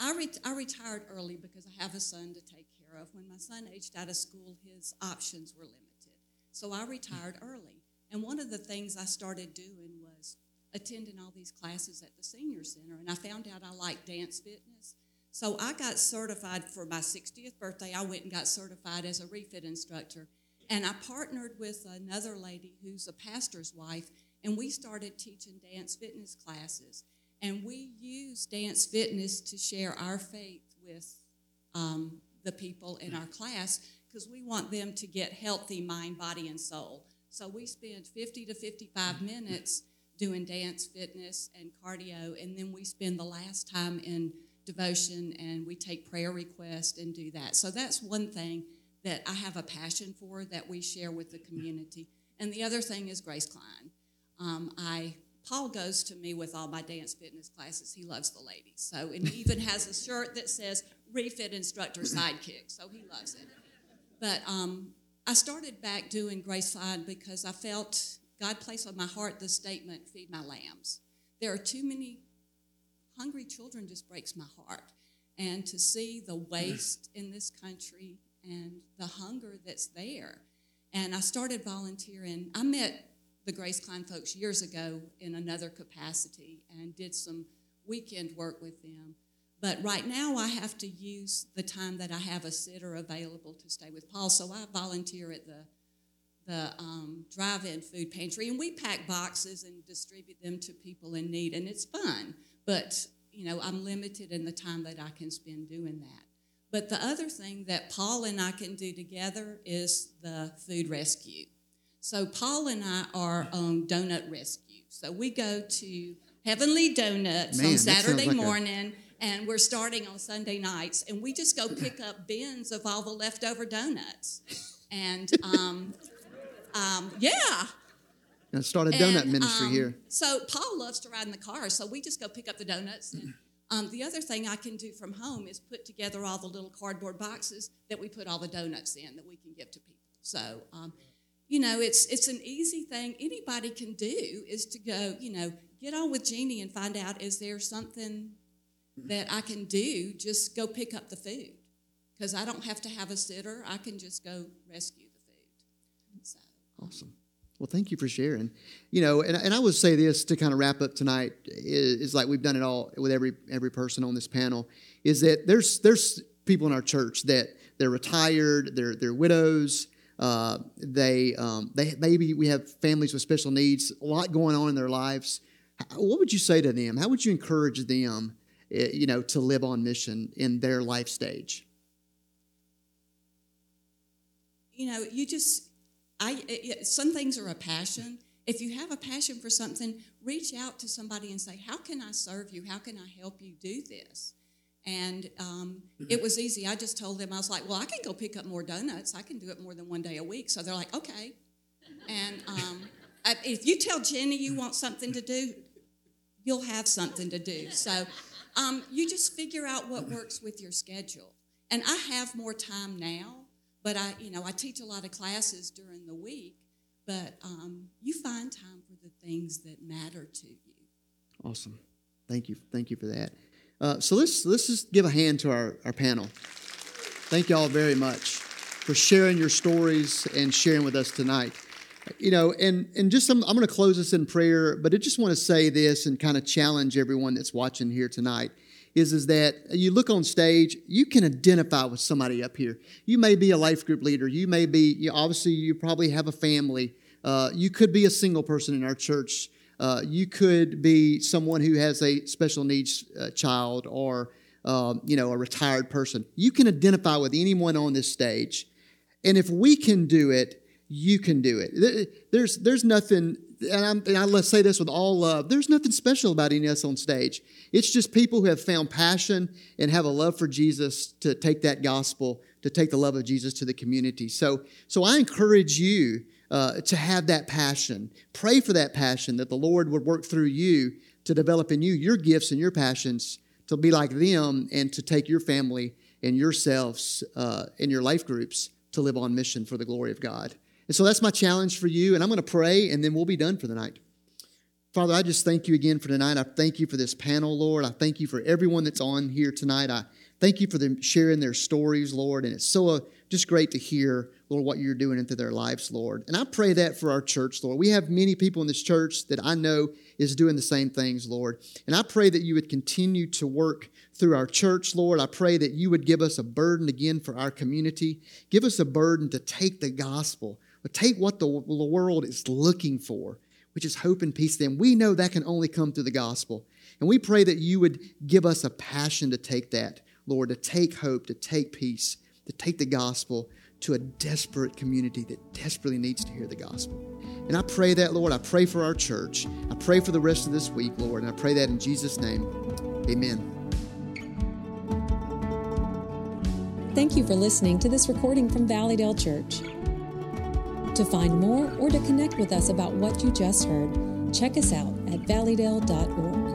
H: I, re- I retired early because I have a son to take care of. When my son aged out of school, his options were limited. So I retired early. And one of the things I started doing was attending all these classes at the senior center. And I found out I liked dance fitness. So I got certified for my 60th birthday. I went and got certified as a refit instructor. And I partnered with another lady who's a pastor's wife, and we started teaching dance fitness classes. And we use dance fitness to share our faith with um, the people in our class because we want them to get healthy mind, body, and soul. So we spend 50 to 55 minutes doing dance fitness and cardio, and then we spend the last time in devotion and we take prayer requests and do that. So that's one thing that I have a passion for that we share with the community. And the other thing is Grace Klein. Um, I Paul goes to me with all my dance fitness classes. He loves the ladies. So, and he even has a shirt that says refit instructor sidekick. So he loves it. But um, I started back doing Grace Klein because I felt God placed on my heart the statement, feed my lambs. There are too many hungry children just breaks my heart. And to see the waste in this country and the hunger that's there. And I started volunteering. I met the Grace Klein folks years ago in another capacity and did some weekend work with them. But right now, I have to use the time that I have a sitter available to stay with Paul. So I volunteer at the the um, drive-in food pantry, and we pack boxes and distribute them to people in need, and it's fun. But you know, I'm limited in the time that I can spend doing that. But the other thing that Paul and I can do together is the food rescue. So Paul and I are on Donut Rescue. So we go to Heavenly Donuts
B: Man,
H: on Saturday
B: like a-
H: morning, and we're starting on Sunday nights, and we just go pick up bins of all the leftover donuts. And um, um, yeah,
B: And start a donut
H: and,
B: ministry
H: um,
B: here.
H: So Paul loves to ride in the car, so we just go pick up the donuts. And um, the other thing I can do from home is put together all the little cardboard boxes that we put all the donuts in that we can give to people. So, um, you know, it's it's an easy thing anybody can do is to go, you know, get on with Jeannie and find out is there something that I can do? Just go pick up the food because I don't have to have a sitter. I can just go rescue the food. So.
B: Awesome. Well, thank you for sharing. You know, and, and I would say this to kind of wrap up tonight is, is like we've done it all with every every person on this panel. Is that there's there's people in our church that they're retired, they're they're widows, uh, they um, they maybe we have families with special needs, a lot going on in their lives. What would you say to them? How would you encourage them, eh, you know, to live on mission in their life stage?
H: you know, you just, I, it, it- some things are a passion. If you have a passion for something, reach out to somebody and say, How can I serve you? How can I help you do this? And um, it was easy. I just told them, I was like, Well, I can go pick up more donuts. I can do it more than one day a week. So they're like, Okay. And um, I- if you tell Jenny you want something to do, you'll have something to do. So um, you just figure out what works with your schedule. And I have more time now, but I, you know, I teach a lot of classes during the week. But um, you find time for the things that matter to you.
B: Awesome. Thank you. Thank you for that. Uh, so let's let's just give a hand to our, our panel. Thank you all very much for sharing your stories and sharing with us tonight. You know, and and just some, I'm going to close this in prayer, but I just want to say this and kind of challenge everyone that's watching here tonight. Is is that you look on stage, you can identify with somebody up here. You may be a life group leader. You may be, you, obviously, you probably have a family. Uh, you could be a single person in our church. Uh, you could be someone who has a special needs uh, child or um, you know a retired person. You can identify with anyone on this stage, and if we can do it, you can do it. There's there's nothing, and, I'm, and I, let's say this with all love. There's nothing special about any of us on stage. It's just people who have found passion and have a love for Jesus to take that gospel, to take the love of Jesus to the community. So so I encourage you uh, to have that passion. Pray for that passion that the Lord would work through you to develop in you your gifts and your passions to be like them and to take your family and yourselves uh, and your life groups to live on mission for the glory of God. And so that's my challenge for you. And I'm going to pray and then we'll be done for the night. Father, I just thank you again for tonight. I thank you for this panel, Lord. I thank you for everyone that's on here tonight. I thank you for them sharing their stories, Lord. And it's so uh, just great to hear, Lord, what you're doing into their lives, Lord. And I pray that for our church, Lord. We have many people in this church that I know is doing the same things, Lord. And I pray that you would continue to work through our church, Lord. I pray that you would give us a burden again for our community. Give us a burden to take the gospel, or take what the the world is looking for which is hope and peace, then we know that can only come through the gospel. And we pray that you would give us a passion to take that, Lord, to take hope, to take peace, to take the gospel to a desperate community that desperately needs to hear the gospel. And I pray that, Lord. I pray for our church. I pray for the rest of this week, Lord. And I pray that in Jesus' name. Amen.
A: Thank you for listening to this recording from Valleydale Church. To find more or to connect with us about what you just heard, check us out at valleydale.org.